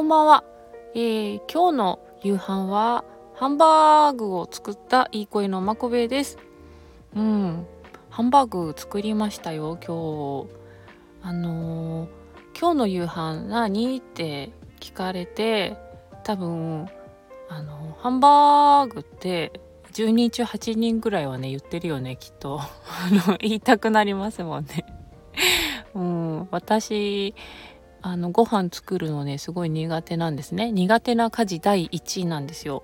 こんばんは、えー、今日の夕飯はハンバーグを作ったいい声のまこべです。うん。ハンバーグ作りましたよ今日。あのー、今日の夕飯何って聞かれて多分あのハンバーグって10人中8人ぐらいはね言ってるよねきっと。言いたくなりますもんね。うん。私あのご飯作るのねすごい苦手なんですね。苦手な家事第1位なんですよ。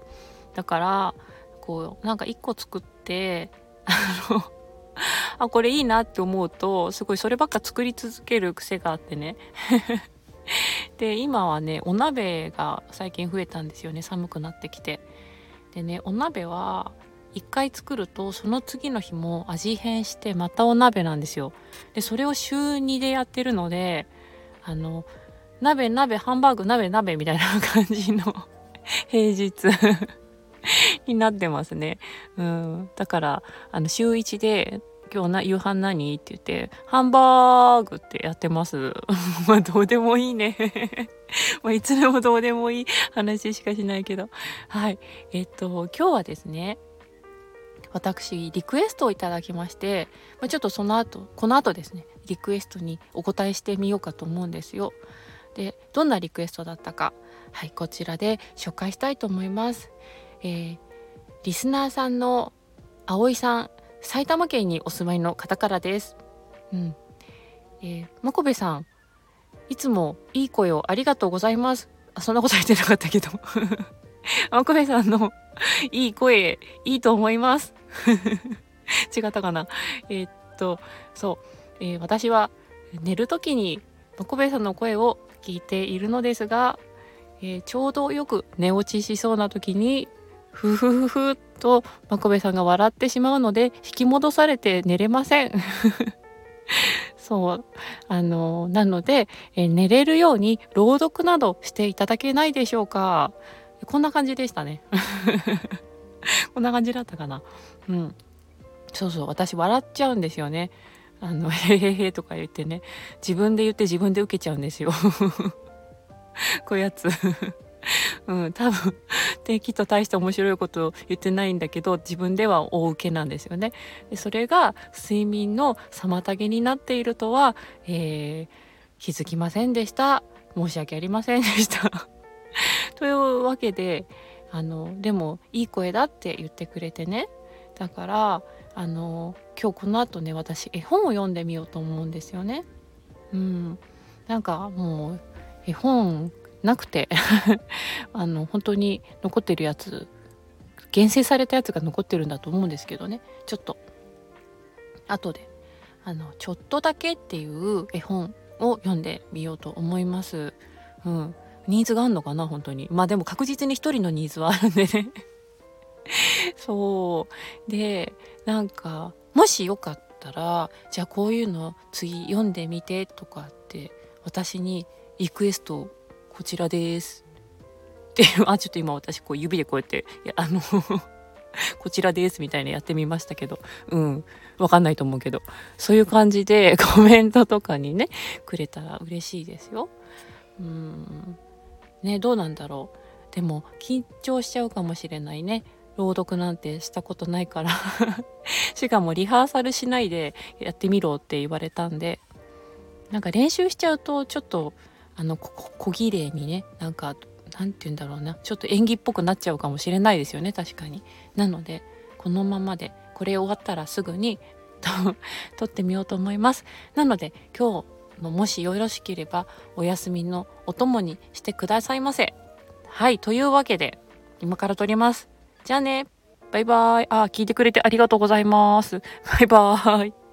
だからこうなんか1個作って あのあこれいいなって思うとすごいそればっか作り続ける癖があってね。で今はねお鍋が最近増えたんですよね寒くなってきて。でねお鍋は1回作るとその次の日も味変してまたお鍋なんですよ。でそれを週2でやってるのであの鍋鍋ハンバーグ鍋鍋みたいな 感じの 平日になってますね。うん、だからあの週1で今日な夕飯何って言ってハンバーグってやってます。まあどうでもいいね。まあいつでもどうでもいい話しかしないけど。はい。えっと今日はですね私リクエストをいただきまして、まあ、ちょっとその後この後ですねリクエストにお答えしてみようかと思うんですよ。でどんなリクエストだったかはいこちらで紹介したいと思います。えー、リスナーさんの葵さん埼玉県にお住まいの方からです。うんえー、真壁さんいつもいい声をありがとうございます。あそんなこと言ってなかったけど 真壁さんの いい声いいと思います。違ったかな？えー、っとそう、えー、私は寝る時に真壁さんの声を聞いているのですが、えー、ちょうどよく寝落ちしそうな時にふふふふと真壁さんが笑ってしまうので引き戻されて寝れません。そうあのなので、え寝れるように朗読などしていただけないでしょうか？こんな感じでしたね。こんな感じだったかな。うん。そうそう。私笑っちゃうんですよね。あの「へへへ」とか言ってね。自分で言って自分で受けちゃうんですよ。こういうやつ。うん。多分できっと大して面白いことを言ってないんだけど自分では大受けなんですよね。でそれが睡眠の妨げになっているとは、えー、気づきませんでした。申し訳ありませんでした。というわけであのでもいい声だって言ってくれてね。だからあの今日この後ね私絵本を読んでみようと思うんですよね。うん、なんかもう絵本なくて。あの本当に残ってるやつ厳選されたやつが残ってるんだと思うんですけどね。ちょっと後であの「ちょっとだけ」っていう絵本を読んでみようと思います。うん、ニーズがあるのかな本当に。まあでも確実に一人のニーズはあるんでね。そう。でなんかもしよかったらじゃあこういうの次読んでみてとかって私にリクエストこちらです。っていうあちょっと今私こう指でこうやっていやあの こちらですみたいなやってみましたけど。うん。わかんないと思うけど。そういう感じでコメントとかにねくれたら嬉しいですよ。うん。ねどうなんだろう。でも緊張しちゃうかもしれないね。朗読なんてしたことないから。しかもリハーサルしないでやってみろって言われたんで。なんか練習しちゃうとちょっとあの小綺麗にねなんかなんて言うんだろうな。ちょっと演技っぽくなっちゃうかもしれないですよね確かに。なのでこのままでこれ終わったらすぐに 撮ってみようと思います。なので今日のもしよろしければお休みのお供にしてくださいませ。はい、というわけで今から撮ります。じゃあね、バイバイ。あ、聞いてくれてありがとうございます。バイバーイ。